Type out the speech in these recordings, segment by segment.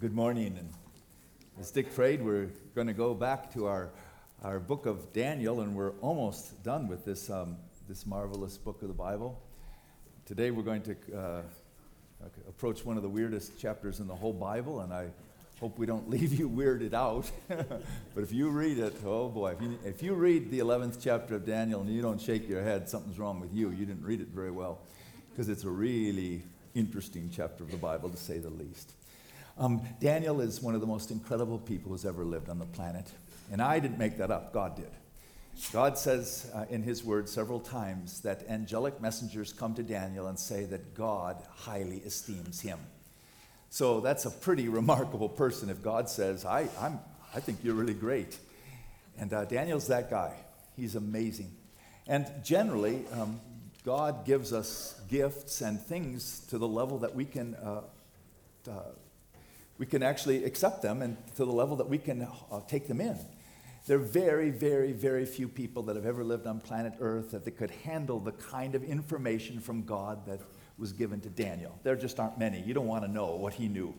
Good morning. And as Dick prayed, we're going to go back to our, our book of Daniel, and we're almost done with this, um, this marvelous book of the Bible. Today we're going to uh, approach one of the weirdest chapters in the whole Bible, and I hope we don't leave you weirded out. but if you read it, oh boy, if you, if you read the 11th chapter of Daniel and you don't shake your head, something's wrong with you. You didn't read it very well, because it's a really interesting chapter of the Bible, to say the least. Um, Daniel is one of the most incredible people who's ever lived on the planet. And I didn't make that up, God did. God says uh, in his word several times that angelic messengers come to Daniel and say that God highly esteems him. So that's a pretty remarkable person if God says, I, I'm, I think you're really great. And uh, Daniel's that guy. He's amazing. And generally, um, God gives us gifts and things to the level that we can uh, uh we can actually accept them and to the level that we can uh, take them in. There are very, very, very few people that have ever lived on planet Earth that could handle the kind of information from God that was given to Daniel. There just aren't many. You don't want to know what he knew.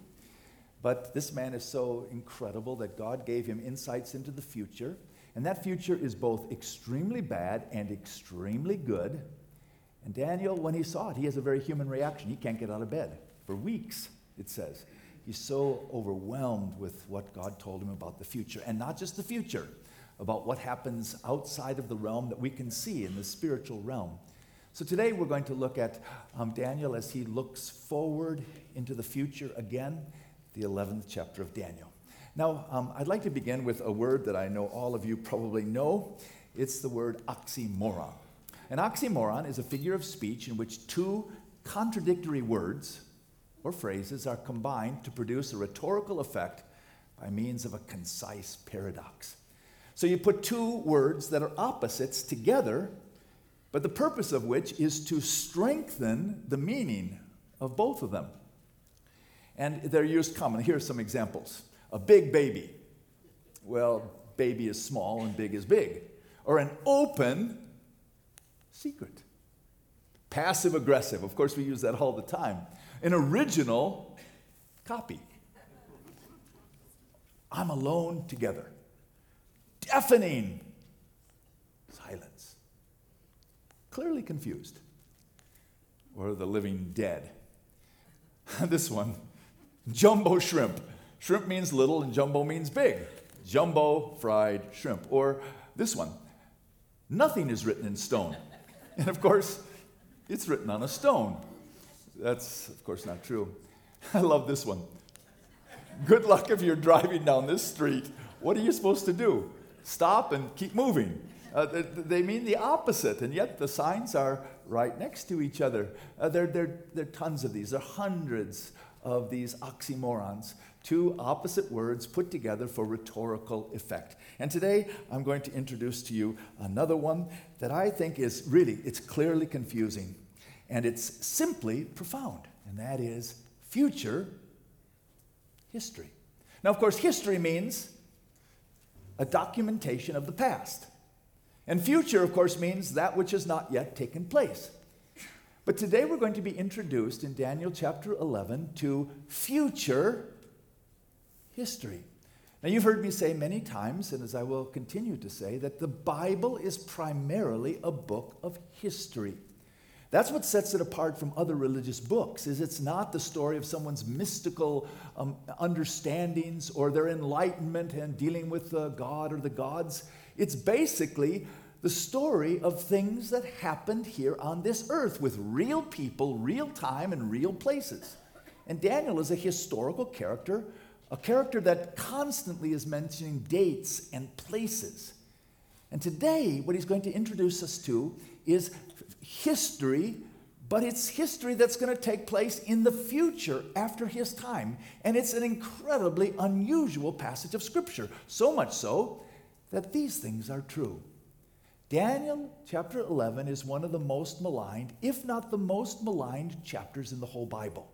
But this man is so incredible that God gave him insights into the future. And that future is both extremely bad and extremely good. And Daniel, when he saw it, he has a very human reaction. He can't get out of bed for weeks, it says. He's so overwhelmed with what God told him about the future. And not just the future, about what happens outside of the realm that we can see in the spiritual realm. So today we're going to look at um, Daniel as he looks forward into the future again, the 11th chapter of Daniel. Now, um, I'd like to begin with a word that I know all of you probably know. It's the word oxymoron. An oxymoron is a figure of speech in which two contradictory words or phrases are combined to produce a rhetorical effect by means of a concise paradox. So you put two words that are opposites together, but the purpose of which is to strengthen the meaning of both of them. And they're used commonly. Here are some examples a big baby. Well, baby is small and big is big. Or an open secret. Passive aggressive. Of course, we use that all the time an original copy. I'm alone together. Deafening silence. Clearly confused. Or the living dead. this one, jumbo shrimp. Shrimp means little and jumbo means big. Jumbo fried shrimp. Or this one, nothing is written in stone. And of course, it's written on a stone. That's, of course, not true. I love this one. Good luck if you're driving down this street. What are you supposed to do? Stop and keep moving. Uh, they, they, mean the opposite, and yet the signs are right next to each other. Uh, there, there, there are tons of these. There are hundreds of these oxymorons, two opposite words put together for rhetorical effect. And today I'm going to introduce to you another one that I think is really, it's clearly confusing and it's simply profound, and that is future history. Now, of course, history means a documentation of the past. And future, of course, means that which has not yet taken place. But today we're going to be introduced in Daniel chapter 11 to future history. Now, you've heard me say many times, and as I will continue to say, that the Bible is primarily a book of history. That's what sets it apart from other religious books is it's not the story of someone's mystical um, understandings or their enlightenment and dealing with uh, God or the gods. It's basically the story of things that happened here on this earth with real people, real time, and real places. And Daniel is a historical character, a character that constantly is mentioning dates and places. And today, what he's going to introduce us to is history, but it's history that's going to take place in the future after his time. And it's an incredibly unusual passage of Scripture, so much so that these things are true. Daniel chapter 11 is one of the most maligned, if not the most maligned chapters in the whole Bible.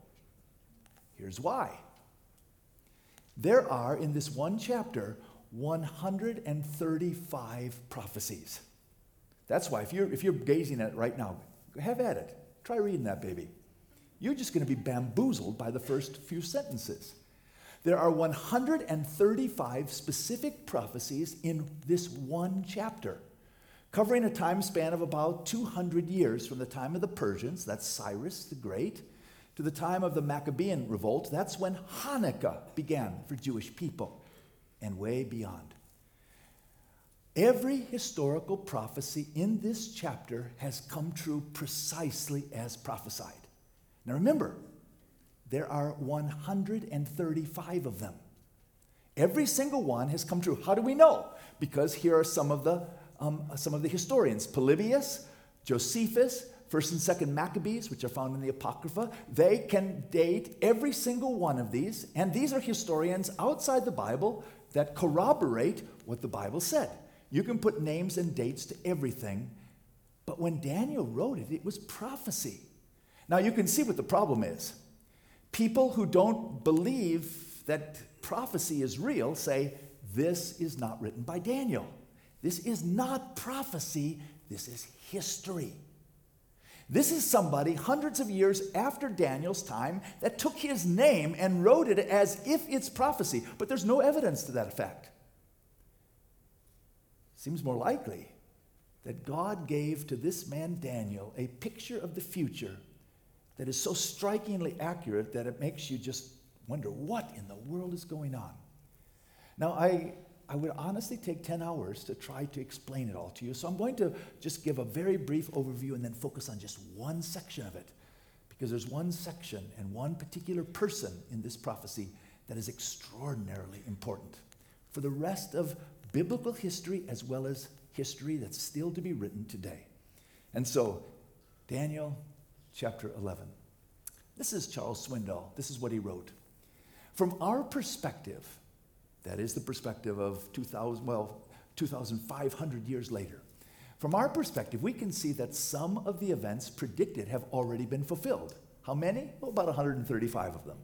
Here's why. There are in this one chapter 135 prophecies. That's why if you're, if you're gazing at it right now, have at it. Try reading that baby. You're just going to be bamboozled by the first few sentences. There are 135 specific prophecies in this one chapter, covering a time span of about 200 years from the time of the Persians, that's Cyrus the Great, to the time of the Maccabean revolt. That's when Hanukkah began for Jewish people, and way beyond. Every historical prophecy in this chapter has come true precisely as prophesied. Now remember, there are 135 of them. Every single one has come true. How do we know? Because here are some of the, um, some of the historians Polybius, Josephus, 1st and 2nd Maccabees, which are found in the Apocrypha. They can date every single one of these, and these are historians outside the Bible that corroborate what the Bible said. You can put names and dates to everything, but when Daniel wrote it, it was prophecy. Now you can see what the problem is. People who don't believe that prophecy is real say, This is not written by Daniel. This is not prophecy, this is history. This is somebody hundreds of years after Daniel's time that took his name and wrote it as if it's prophecy, but there's no evidence to that effect. Seems more likely that God gave to this man Daniel a picture of the future that is so strikingly accurate that it makes you just wonder what in the world is going on. Now, I, I would honestly take 10 hours to try to explain it all to you, so I'm going to just give a very brief overview and then focus on just one section of it, because there's one section and one particular person in this prophecy that is extraordinarily important for the rest of biblical history as well as history that's still to be written today. And so, Daniel chapter 11. This is Charles Swindoll. This is what he wrote. From our perspective, that is the perspective of 2000, well, 2,500 years later, from our perspective, we can see that some of the events predicted have already been fulfilled. How many? Well, about 135 of them.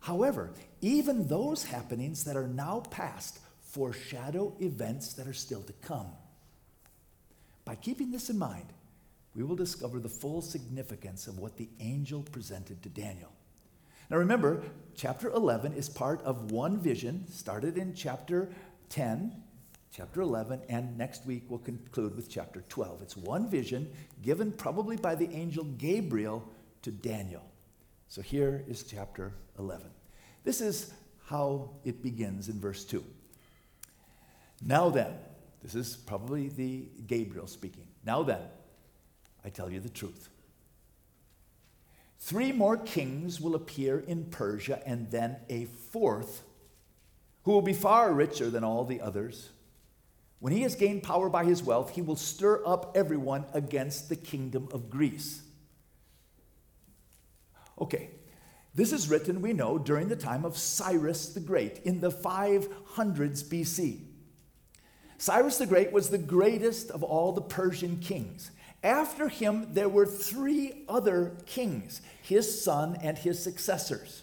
However, even those happenings that are now past foreshadow events that are still to come. By keeping this in mind, we will discover the full significance of what the angel presented to Daniel. Now remember, chapter 11 is part of one vision started in chapter 10, chapter 11, and next week we'll conclude with chapter 12. It's one vision given probably by the angel Gabriel to Daniel. So here is chapter 11. This is how it begins in verse 2. Now then, this is probably the Gabriel speaking. Now then, I tell you the truth. Three more kings will appear in Persia, and then a fourth who will be far richer than all the others. When he has gained power by his wealth, he will stir up everyone against the kingdom of Greece. Okay, this is written, we know, during the time of Cyrus the Great in the 500s BC. Cyrus the Great was the greatest of all the Persian kings. After him, there were three other kings, his son and his successors.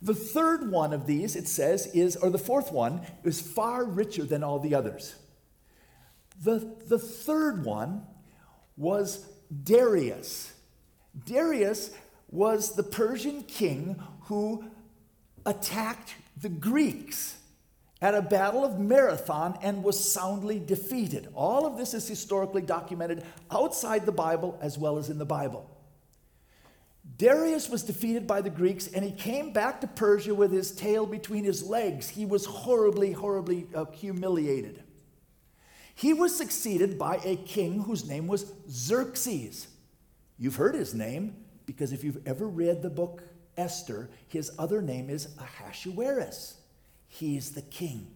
The third one of these, it says, is, or the fourth one, is far richer than all the others. The, the third one was Darius. Darius was the Persian king who attacked the Greeks at a battle of Marathon and was soundly defeated. All of this is historically documented outside the Bible as well as in the Bible. Darius was defeated by the Greeks and he came back to Persia with his tail between his legs. He was horribly, horribly uh, humiliated. He was succeeded by a king whose name was Xerxes. You've heard his name because if you've ever read the book Esther, his other name is Ahasuerus. He's the king.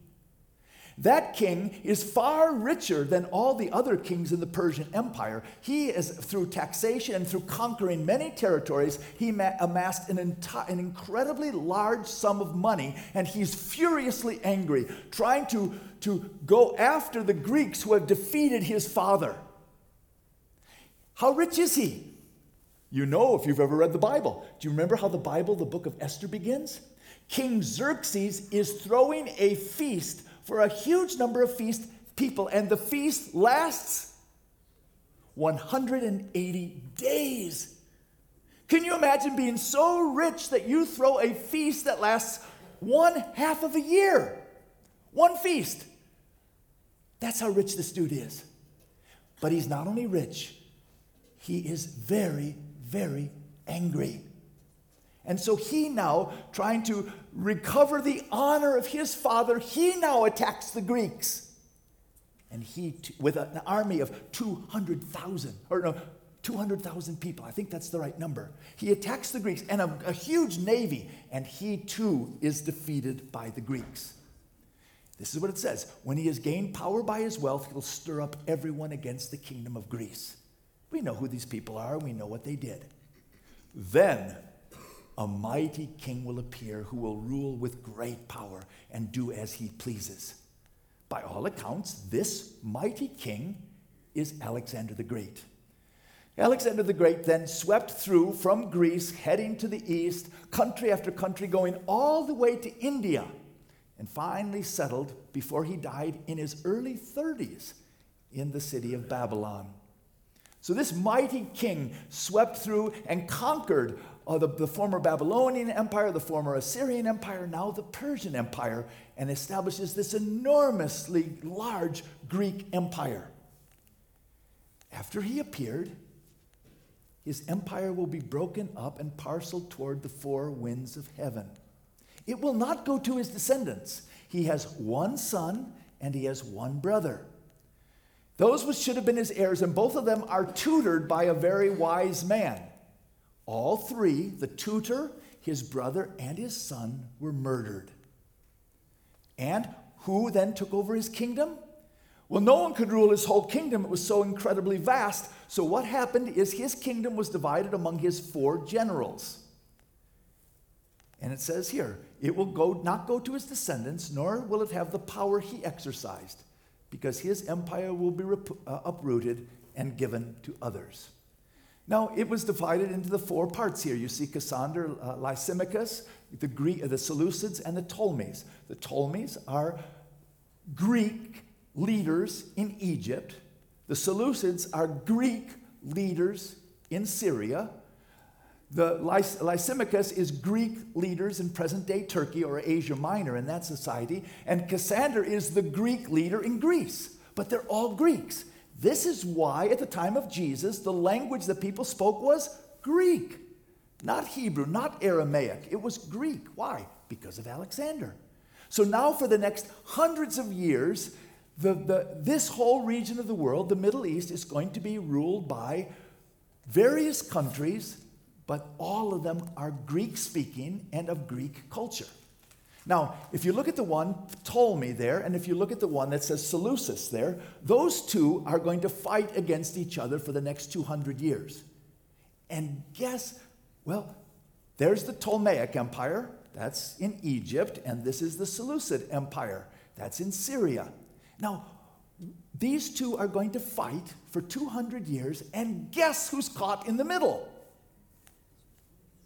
That king is far richer than all the other kings in the Persian Empire. He is, through taxation and through conquering many territories, he amassed an, enti- an incredibly large sum of money, and he's furiously angry, trying to, to go after the Greeks who have defeated his father. How rich is he? You know if you've ever read the Bible. Do you remember how the Bible, the book of Esther, begins? King Xerxes is throwing a feast for a huge number of feast people, and the feast lasts 180 days. Can you imagine being so rich that you throw a feast that lasts one half of a year? One feast. That's how rich this dude is. But he's not only rich, he is very, very angry. And so he now, trying to recover the honor of his father, he now attacks the Greeks. And he, with an army of 200,000, or no, 200,000 people, I think that's the right number. He attacks the Greeks and a, a huge navy, and he too is defeated by the Greeks. This is what it says When he has gained power by his wealth, he'll stir up everyone against the kingdom of Greece. We know who these people are, we know what they did. Then a mighty king will appear who will rule with great power and do as he pleases. By all accounts, this mighty king is Alexander the Great. Alexander the Great then swept through from Greece, heading to the east, country after country, going all the way to India, and finally settled before he died in his early 30s in the city of Babylon. So, this mighty king swept through and conquered uh, the, the former Babylonian Empire, the former Assyrian Empire, now the Persian Empire, and establishes this enormously large Greek empire. After he appeared, his empire will be broken up and parceled toward the four winds of heaven. It will not go to his descendants. He has one son and he has one brother. Those which should have been his heirs, and both of them are tutored by a very wise man. All three, the tutor, his brother, and his son, were murdered. And who then took over his kingdom? Well, no one could rule his whole kingdom. It was so incredibly vast. So, what happened is his kingdom was divided among his four generals. And it says here, it will go, not go to his descendants, nor will it have the power he exercised, because his empire will be rep- uh, uprooted and given to others. Now, it was divided into the four parts here. You see Cassander, uh, Lysimachus, the, Greek, the Seleucids, and the Ptolemies. The Ptolemies are Greek leaders in Egypt. The Seleucids are Greek leaders in Syria. The Lys- Lysimachus is Greek leaders in present day Turkey or Asia Minor in that society. And Cassander is the Greek leader in Greece. But they're all Greeks. This is why, at the time of Jesus, the language that people spoke was Greek, not Hebrew, not Aramaic. It was Greek. Why? Because of Alexander. So now, for the next hundreds of years, the, the, this whole region of the world, the Middle East, is going to be ruled by various countries, but all of them are Greek speaking and of Greek culture. Now, if you look at the one Ptolemy there, and if you look at the one that says Seleucus there, those two are going to fight against each other for the next 200 years. And guess, well, there's the Ptolemaic Empire, that's in Egypt, and this is the Seleucid Empire, that's in Syria. Now, these two are going to fight for 200 years, and guess who's caught in the middle?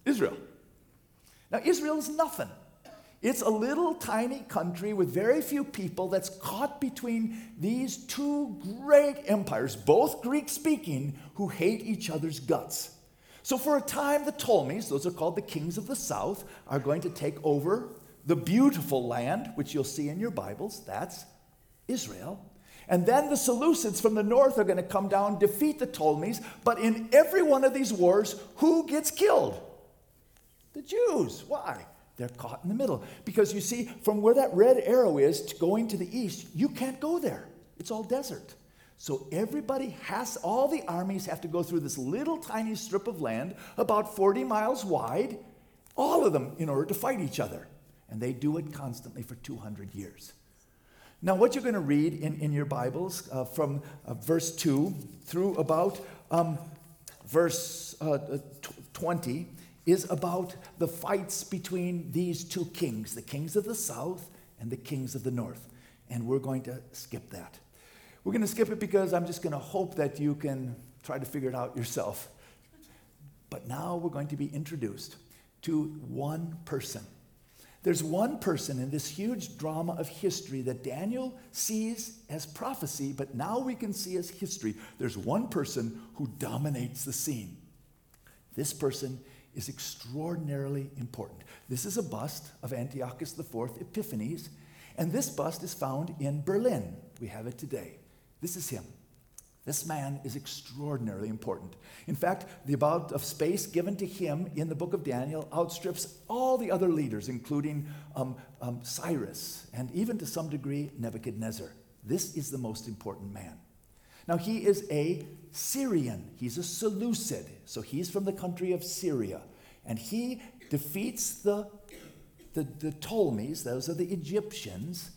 Israel. Now, Israel is nothing. It's a little tiny country with very few people that's caught between these two great empires, both Greek speaking, who hate each other's guts. So, for a time, the Ptolemies, those are called the kings of the south, are going to take over the beautiful land, which you'll see in your Bibles. That's Israel. And then the Seleucids from the north are going to come down, defeat the Ptolemies. But in every one of these wars, who gets killed? The Jews. Why? They're caught in the middle. Because you see, from where that red arrow is to going to the east, you can't go there. It's all desert. So everybody has, all the armies have to go through this little tiny strip of land, about 40 miles wide, all of them in order to fight each other. And they do it constantly for 200 years. Now, what you're going to read in, in your Bibles uh, from uh, verse 2 through about um, verse uh, 20 is about the fights between these two kings, the kings of the south and the kings of the north. And we're going to skip that. We're going to skip it because I'm just going to hope that you can try to figure it out yourself. But now we're going to be introduced to one person. There's one person in this huge drama of history that Daniel sees as prophecy, but now we can see as history. There's one person who dominates the scene. This person is extraordinarily important. This is a bust of Antiochus IV Epiphanes, and this bust is found in Berlin. We have it today. This is him. This man is extraordinarily important. In fact, the amount of space given to him in the book of Daniel outstrips all the other leaders, including um, um, Cyrus and even to some degree Nebuchadnezzar. This is the most important man. Now, he is a Syrian, he's a Seleucid, so he's from the country of Syria. And he defeats the, the, the Ptolemies, those are the Egyptians.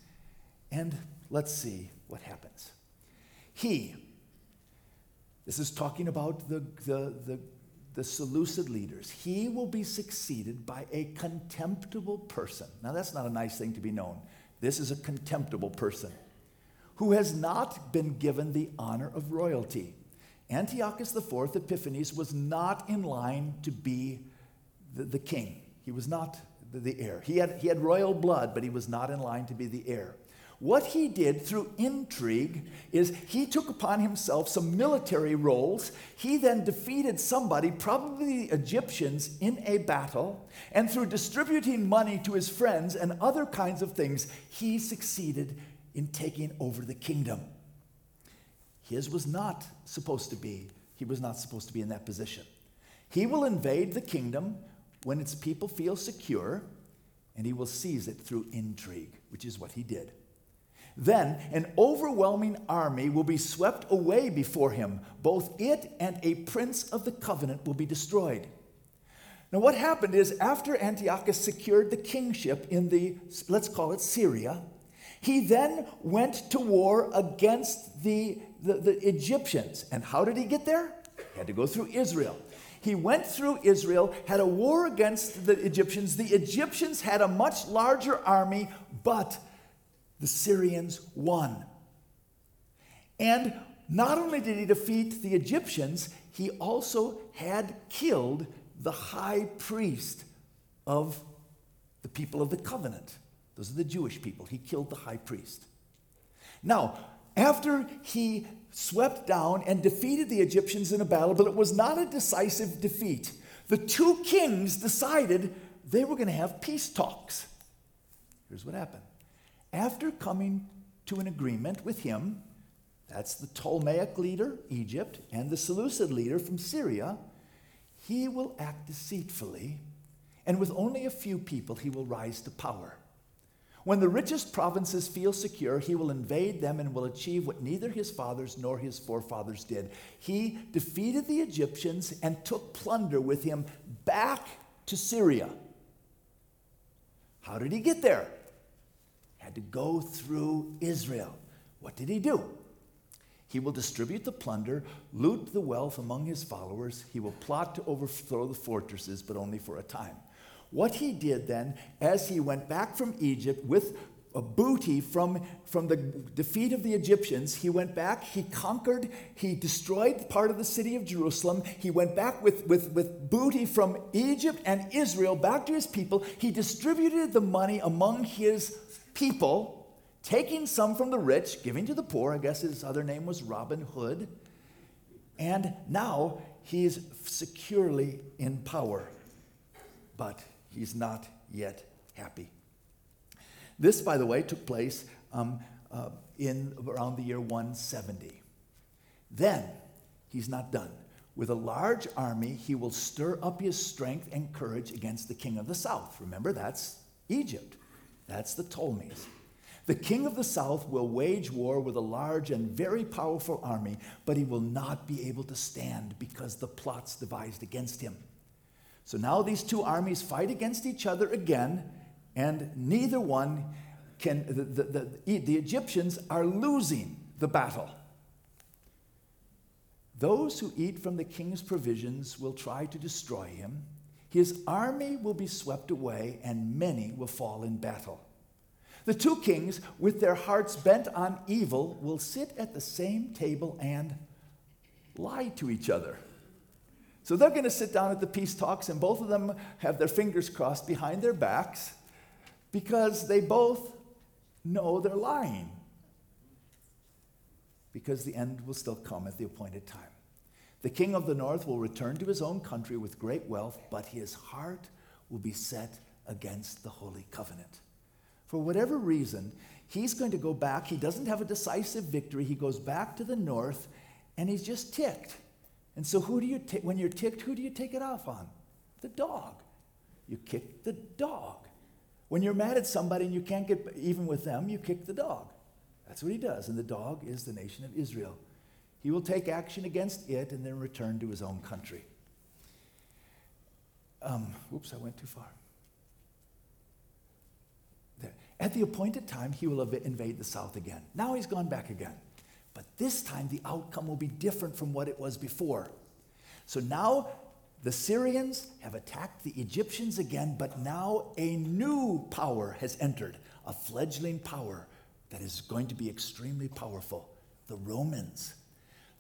And let's see what happens. He, this is talking about the, the, the, the Seleucid leaders. He will be succeeded by a contemptible person. Now, that's not a nice thing to be known. This is a contemptible person who has not been given the honor of royalty. Antiochus IV Epiphanes was not in line to be the, the king. He was not the, the heir. He had, he had royal blood, but he was not in line to be the heir. What he did through intrigue is he took upon himself some military roles. He then defeated somebody, probably the Egyptians, in a battle. And through distributing money to his friends and other kinds of things, he succeeded in taking over the kingdom. His was not supposed to be, he was not supposed to be in that position. He will invade the kingdom when its people feel secure, and he will seize it through intrigue, which is what he did. Then an overwhelming army will be swept away before him. Both it and a prince of the covenant will be destroyed. Now, what happened is after Antiochus secured the kingship in the, let's call it Syria, he then went to war against the, the, the, Egyptians. And how did he get there? He had to go through Israel. He went through Israel, had a war against the Egyptians. The Egyptians had a much larger army, but the Syrians won. And not only did he defeat the Egyptians, he also had killed the high priest of the people of the covenant. Those are the Jewish people. He killed the high priest. Now, after he swept down and defeated the Egyptians in a battle, but it was not a decisive defeat, the two kings decided they were going to have peace talks. Here's what happened. After coming to an agreement with him, that's the Ptolemaic leader, Egypt, and the Seleucid leader from Syria, he will act deceitfully, and with only a few people, he will rise to power. When the richest provinces feel secure, he will invade them and will achieve what neither his fathers nor his forefathers did. He defeated the Egyptians and took plunder with him back to Syria. How did he get there? Had to go through Israel. What did he do? He will distribute the plunder, loot the wealth among his followers. He will plot to overthrow the fortresses, but only for a time. What he did then, as he went back from Egypt with a booty from, from the defeat of the Egyptians. He went back, he conquered, he destroyed part of the city of Jerusalem. He went back with, with, with booty from Egypt and Israel back to his people. He distributed the money among his people, taking some from the rich, giving to the poor. I guess his other name was Robin Hood. And now he is securely in power. But he's not yet happy. This, by the way, took place um, uh, in around the year 170. Then he's not done. With a large army, he will stir up his strength and courage against the king of the south. Remember, that's Egypt. That's the Ptolemies. The king of the south will wage war with a large and very powerful army, but he will not be able to stand because the plots devised against him. So now these two armies fight against each other again, and neither one can, the, the, the, the Egyptians are losing the battle. Those who eat from the king's provisions will try to destroy him. His army will be swept away, and many will fall in battle. The two kings, with their hearts bent on evil, will sit at the same table and lie to each other. So they're going to sit down at the peace talks, and both of them have their fingers crossed behind their backs because they both know they're lying. Because the end will still come at the appointed time. The king of the north will return to his own country with great wealth, but his heart will be set against the holy covenant. For whatever reason, he's going to go back. He doesn't have a decisive victory. He goes back to the north and he's just ticked. And so, who do you t- when you're ticked, who do you take it off on? The dog. You kick the dog. When you're mad at somebody and you can't get even with them, you kick the dog. That's what he does. And the dog is the nation of Israel. He will take action against it and then return to his own country. Um, I went too far. There. At the appointed time, he will invade the south again. Now he's gone back again. But this time, the outcome will be different from what it was before. So now the Syrians have attacked the Egyptians again, but now a new power has entered, a fledgling power that is going to be extremely powerful the Romans.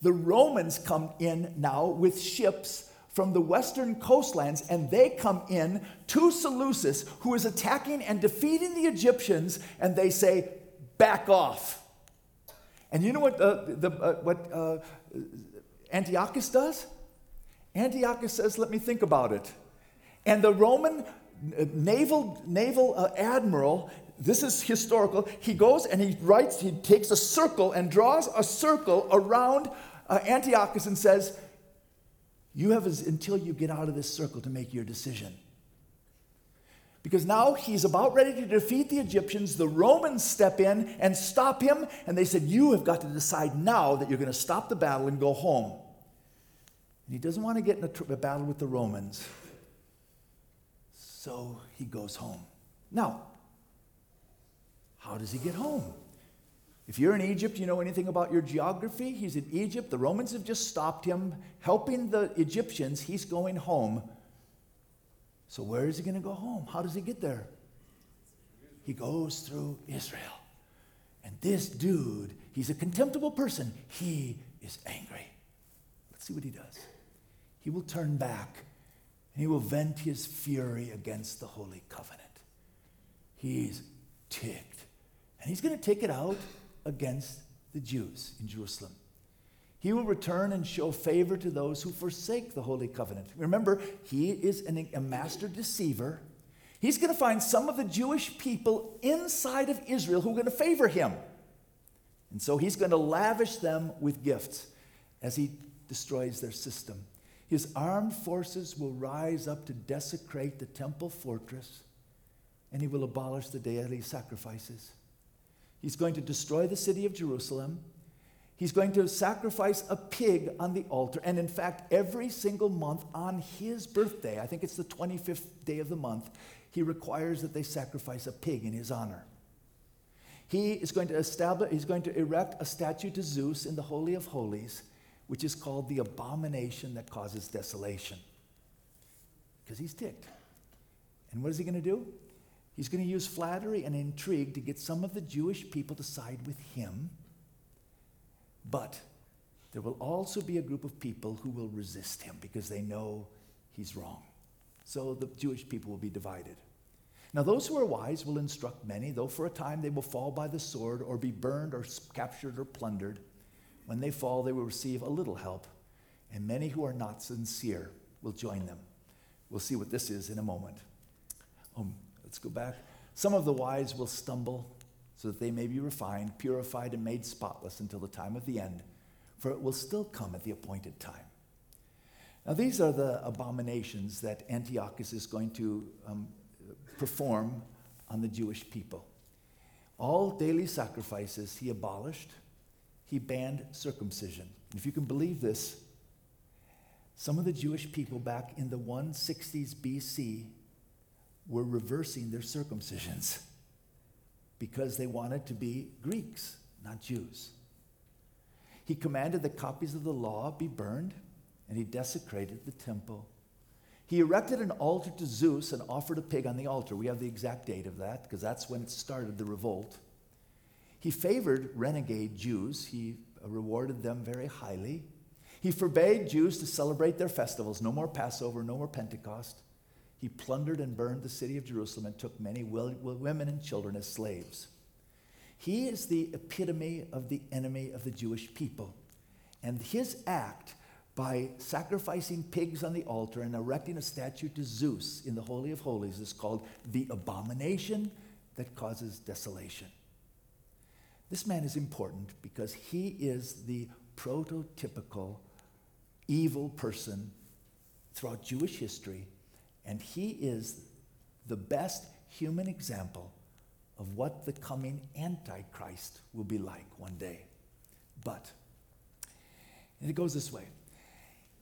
The Romans come in now with ships from the western coastlands, and they come in to Seleucus, who is attacking and defeating the Egyptians, and they say, Back off. And you know what, uh, the, uh, what uh, Antiochus does? Antiochus says, Let me think about it. And the Roman uh, naval, naval uh, admiral, this is historical, he goes and he writes, he takes a circle and draws a circle around uh, Antiochus and says, You have until you get out of this circle to make your decision. Because now he's about ready to defeat the Egyptians. The Romans step in and stop him, and they said, You have got to decide now that you're going to stop the battle and go home. And he doesn't want to get in a, tr- a battle with the Romans. So he goes home. Now, how does he get home? If you're in Egypt, you know anything about your geography? He's in Egypt. The Romans have just stopped him, helping the Egyptians. He's going home. So, where is he going to go home? How does he get there? He goes through Israel. And this dude, he's a contemptible person. He is angry. Let's see what he does. He will turn back and he will vent his fury against the Holy Covenant. He's ticked. And he's going to take it out against the Jews in Jerusalem. He will return and show favor to those who forsake the Holy Covenant. Remember, he is an, a master deceiver. He's going to find some of the Jewish people inside of Israel who are going to favor him. And so he's going to lavish them with gifts as he destroys their system. His armed forces will rise up to desecrate the temple fortress, and he will abolish the daily sacrifices. He's going to destroy the city of Jerusalem. He's going to sacrifice a pig on the altar. And in fact, every single month on his birthday, I think it's the 25th day of the month, he requires that they sacrifice a pig in his honor. He is going to establish, he's going to erect a statue to Zeus in the Holy of Holies, which is called the abomination that causes desolation. Because he's ticked. And what is he going to do? He's going to use flattery and intrigue to get some of the Jewish people to side with him. But there will also be a group of people who will resist him because they know he's wrong. So the Jewish people will be divided. Now, those who are wise will instruct many, though for a time they will fall by the sword or be burned or captured or plundered. When they fall, they will receive a little help, and many who are not sincere will join them. We'll see what this is in a moment. Um, Let's go back. Some of the wise will stumble so that they may be refined, purified, and made spotless until the time of the end, for it will still come at the appointed time. Now, these are the abominations that Antiochus is going to um, perform on the Jewish people. All daily sacrifices he abolished, he banned circumcision. If you can believe this, some of the Jewish people back in the 160s BC were reversing their circumcisions because they wanted to be Greeks, not Jews. He commanded that copies of the law be burned, and he desecrated the temple. He erected an altar to Zeus and offered a pig on the altar. We have the exact date of that because that's when it started the revolt. He favored renegade Jews, he rewarded them very highly. He forbade Jews to celebrate their festivals no more Passover, no more Pentecost. He plundered and burned the city of Jerusalem and took many women and children as slaves. He is the epitome of the enemy of the Jewish people. And his act by sacrificing pigs on the altar and erecting a statue to Zeus in the Holy of Holies is called the abomination that causes desolation. This man is important because he is the prototypical evil person throughout Jewish history, and he is the best human example of what the coming Antichrist will be like one day. But, and it goes this way.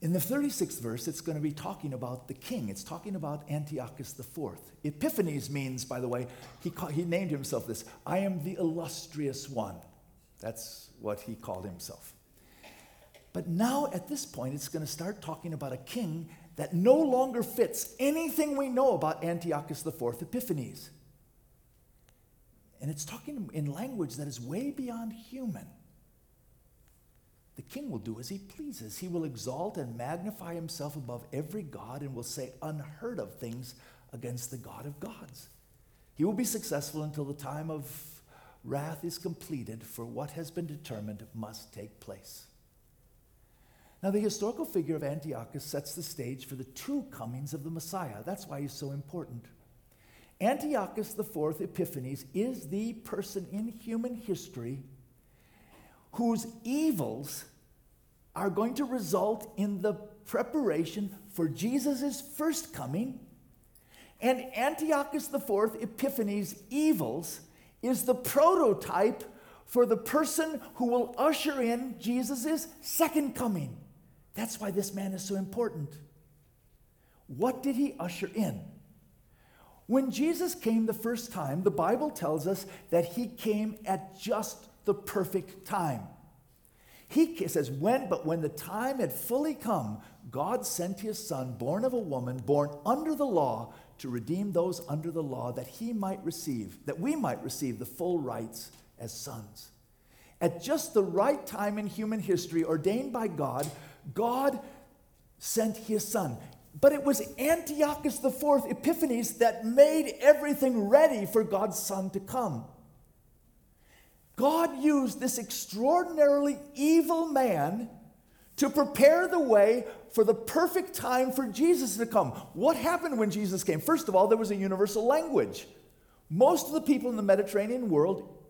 In the 36th verse, it's going to be talking about the king. It's talking about Antiochus IV. Epiphanes means, by the way, he, he named himself this I am the illustrious one. That's what he called himself. But now, at this point, it's going to start talking about a king that no longer fits anything we know about Antiochus IV Epiphanes. And it's talking in language that is way beyond human. The king will do as he pleases. He will exalt and magnify himself above every God and will say unheard of things against the God of gods. He will be successful until the time of wrath is completed, for what has been determined must take place. Now, the historical figure of Antiochus sets the stage for the two comings of the Messiah. That's why he's so important. Antiochus IV Epiphanes is the person in human history whose evils are going to result in the preparation for Jesus' first coming. And Antiochus IV Epiphanes' evils is the prototype for the person who will usher in Jesus' second coming. That's why this man is so important. What did he usher in? When Jesus came the first time, the Bible tells us that he came at just the perfect time. He says, when, but when the time had fully come, God sent his son, born of a woman, born under the law, to redeem those under the law that he might receive, that we might receive the full rights as sons. At just the right time in human history, ordained by God, God sent his son. But it was Antiochus IV Epiphanes that made everything ready for God's son to come. God used this extraordinarily evil man to prepare the way for the perfect time for Jesus to come. What happened when Jesus came? First of all, there was a universal language. Most of the people in the Mediterranean world,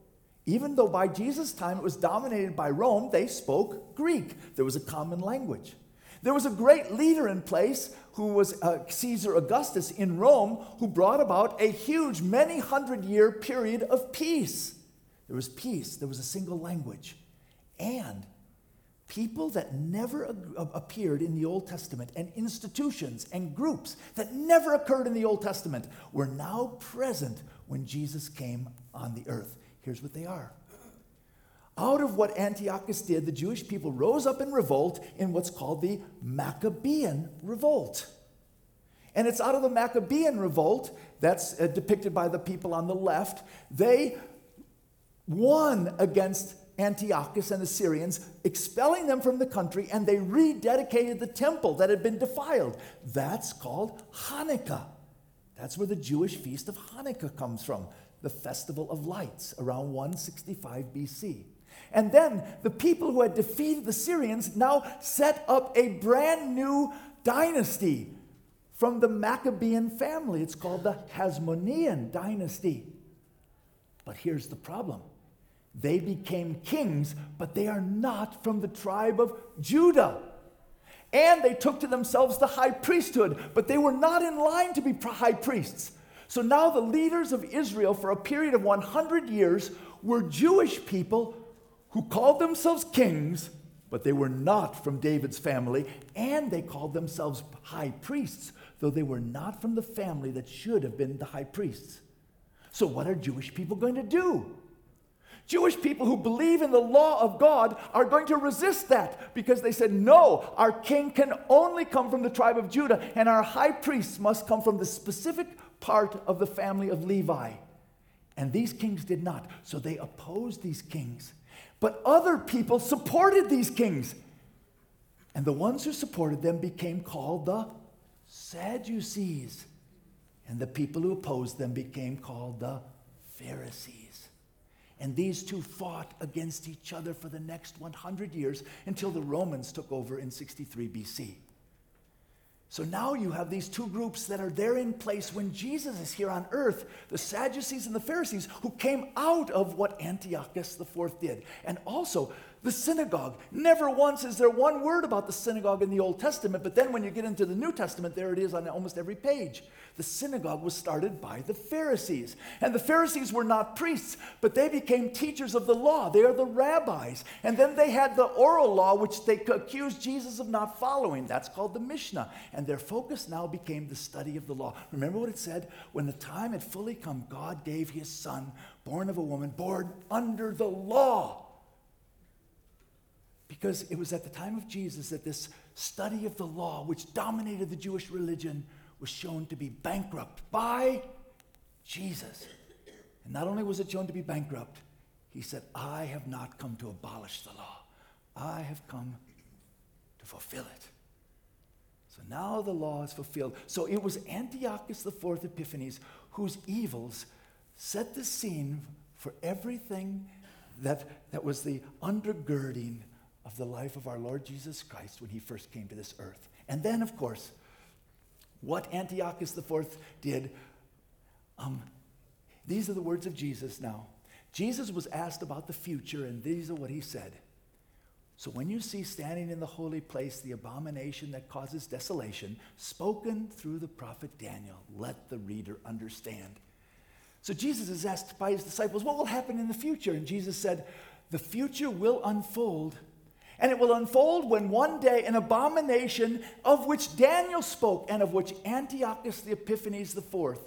even though by Jesus' time it was dominated by Rome, they spoke Greek. There was a common language. There was a great leader in place who was uh, Caesar Augustus in Rome, who brought about a huge, many hundred year period of peace. There was peace, there was a single language. And people that never appeared in the Old Testament, and institutions and groups that never occurred in the Old Testament, were now present when Jesus came on the earth. Here's what they are. Out of what Antiochus did, the Jewish people rose up in revolt in what's called the Maccabean revolt. And it's out of the Maccabean revolt, that's uh, depicted by the people on the left, they won against Antiochus and the Syrians, expelling them from the country, and they rededicated the temple that had been defiled. That's called Hanukkah. That's where the Jewish feast of Hanukkah comes from, the festival of lights, around 165 BC. And then the people who had defeated the Syrians now set up a brand new dynasty from the Maccabean family. It's called the Hasmonean dynasty. But here's the problem they became kings, but they are not from the tribe of Judah. And they took to themselves the high priesthood, but they were not in line to be high priests. So now the leaders of Israel for a period of 100 years were Jewish people who called themselves kings, but they were not from David's family, and they called themselves high priests, though they were not from the family that should have been the high priests. So, what are Jewish people going to do? Jewish people who believe in the law of God are going to resist that because they said, no, our king can only come from the tribe of Judah, and our high priests must come from the specific part of the family of Levi. And these kings did not. So they opposed these kings. But other people supported these kings. And the ones who supported them became called the Sadducees. And the people who opposed them became called the Pharisees. And these two fought against each other for the next 100 years until the Romans took over in 63 BC. So now you have these two groups that are there in place when Jesus is here on earth the Sadducees and the Pharisees, who came out of what Antiochus IV did. And also, the synagogue. Never once is there one word about the synagogue in the Old Testament, but then when you get into the New Testament, there it is on almost every page. The synagogue was started by the Pharisees. And the Pharisees were not priests, but they became teachers of the law. They are the rabbis. And then they had the oral law, which they accused Jesus of not following. That's called the Mishnah. And their focus now became the study of the law. Remember what it said? When the time had fully come, God gave his son, born of a woman, born under the law because it was at the time of Jesus that this study of the law, which dominated the Jewish religion, was shown to be bankrupt by Jesus. And not only was it shown to be bankrupt, he said, I have not come to abolish the law, I have come to fulfill it. So now the law is fulfilled. So it was Antiochus IV Epiphanes whose evils set the scene for everything that, that was the undergirding of the life of our Lord Jesus Christ when he first came to this earth. And then, of course, what Antiochus IV did, um, these are the words of Jesus now. Jesus was asked about the future, and these are what he said. So when you see standing in the holy place the abomination that causes desolation, spoken through the prophet Daniel, let the reader understand. So Jesus is asked by his disciples, What will happen in the future? And Jesus said, The future will unfold and it will unfold when one day an abomination of which Daniel spoke and of which Antiochus the Epiphanes IV,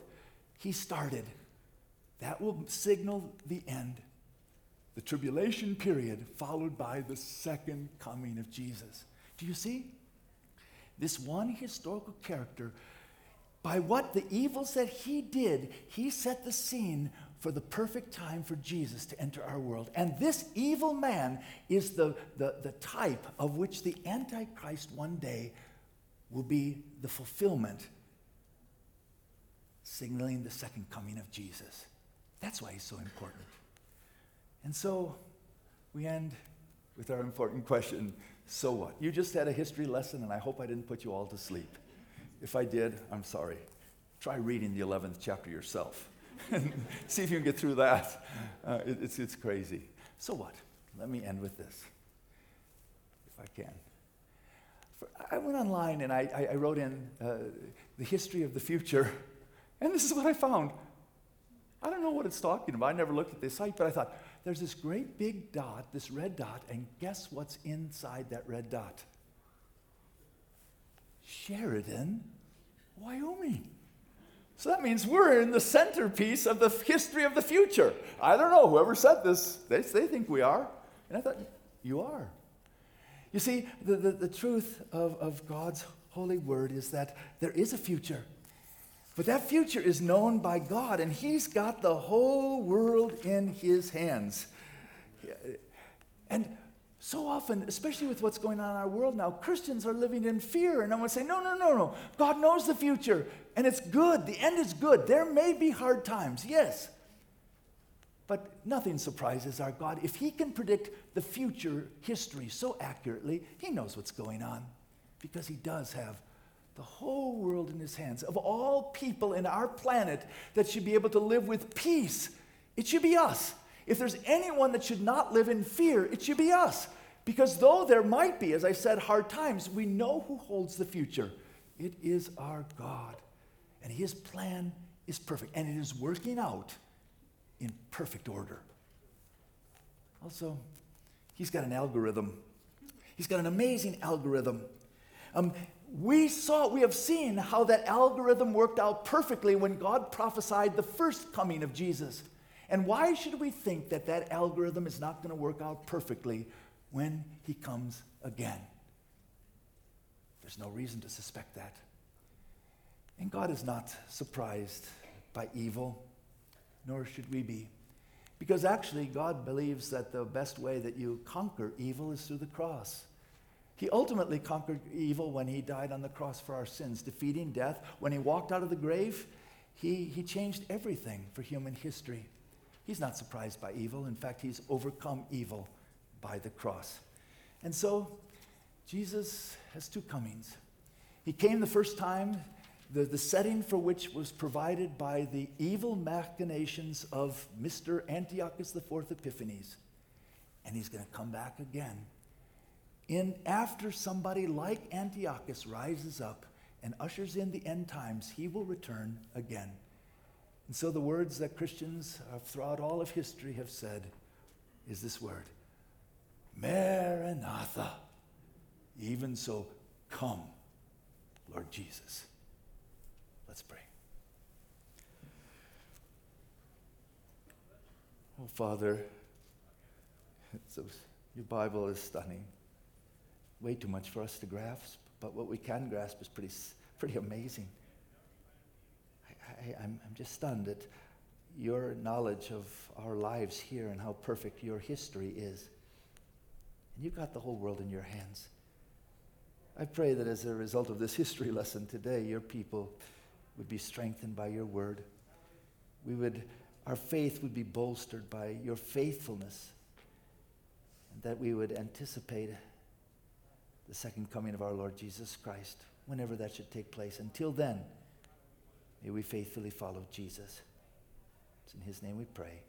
he started. That will signal the end, the tribulation period, followed by the second coming of Jesus. Do you see? This one historical character, by what the evils that he did, he set the scene for the perfect time for Jesus to enter our world. And this evil man is the, the, the type of which the Antichrist one day will be the fulfillment, signaling the second coming of Jesus. That's why he's so important. And so we end with our important question so what? You just had a history lesson, and I hope I didn't put you all to sleep. If I did, I'm sorry. Try reading the 11th chapter yourself. See if you can get through that. Uh, it, it's, it's crazy. So what? Let me end with this, if I can. For, I went online and I, I wrote in uh, the history of the future, and this is what I found. I don't know what it's talking about. I never looked at this site, but I thought, there's this great big dot, this red dot, and guess what's inside that red dot? Sheridan, Wyoming. So that means we're in the centerpiece of the history of the future. I don't know, whoever said this, they, they think we are. And I thought, you are. You see, the, the, the truth of, of God's holy word is that there is a future. But that future is known by God, and He's got the whole world in His hands. And so often, especially with what's going on in our world now, Christians are living in fear. And I want to say, no, no, no, no. God knows the future, and it's good. The end is good. There may be hard times, yes. But nothing surprises our God. If He can predict the future history so accurately, He knows what's going on because He does have the whole world in His hands. Of all people in our planet that should be able to live with peace, it should be us. If there's anyone that should not live in fear, it should be us. Because though there might be, as I said, hard times, we know who holds the future. It is our God. And his plan is perfect. And it is working out in perfect order. Also, he's got an algorithm. He's got an amazing algorithm. Um, we saw, we have seen how that algorithm worked out perfectly when God prophesied the first coming of Jesus. And why should we think that that algorithm is not going to work out perfectly when he comes again? There's no reason to suspect that. And God is not surprised by evil, nor should we be. Because actually, God believes that the best way that you conquer evil is through the cross. He ultimately conquered evil when he died on the cross for our sins, defeating death. When he walked out of the grave, he, he changed everything for human history. He's not surprised by evil. In fact, he's overcome evil by the cross. And so, Jesus has two comings. He came the first time, the, the setting for which was provided by the evil machinations of Mr. Antiochus IV Epiphanes. And he's going to come back again. In after somebody like Antiochus rises up and ushers in the end times, he will return again. And so the words that Christians throughout all of history have said is this word Maranatha. Even so, come, Lord Jesus. Let's pray. Oh, Father, your Bible is stunning. Way too much for us to grasp, but what we can grasp is pretty, pretty amazing. I, am just stunned at your knowledge of our lives here and how perfect your history is. And you've got the whole world in your hands. I pray that as a result of this history lesson today, your people would be strengthened by your word. We would, our faith would be bolstered by your faithfulness, and that we would anticipate the second coming of our Lord Jesus Christ, whenever that should take place. Until then, May we faithfully follow Jesus. It's in his name we pray.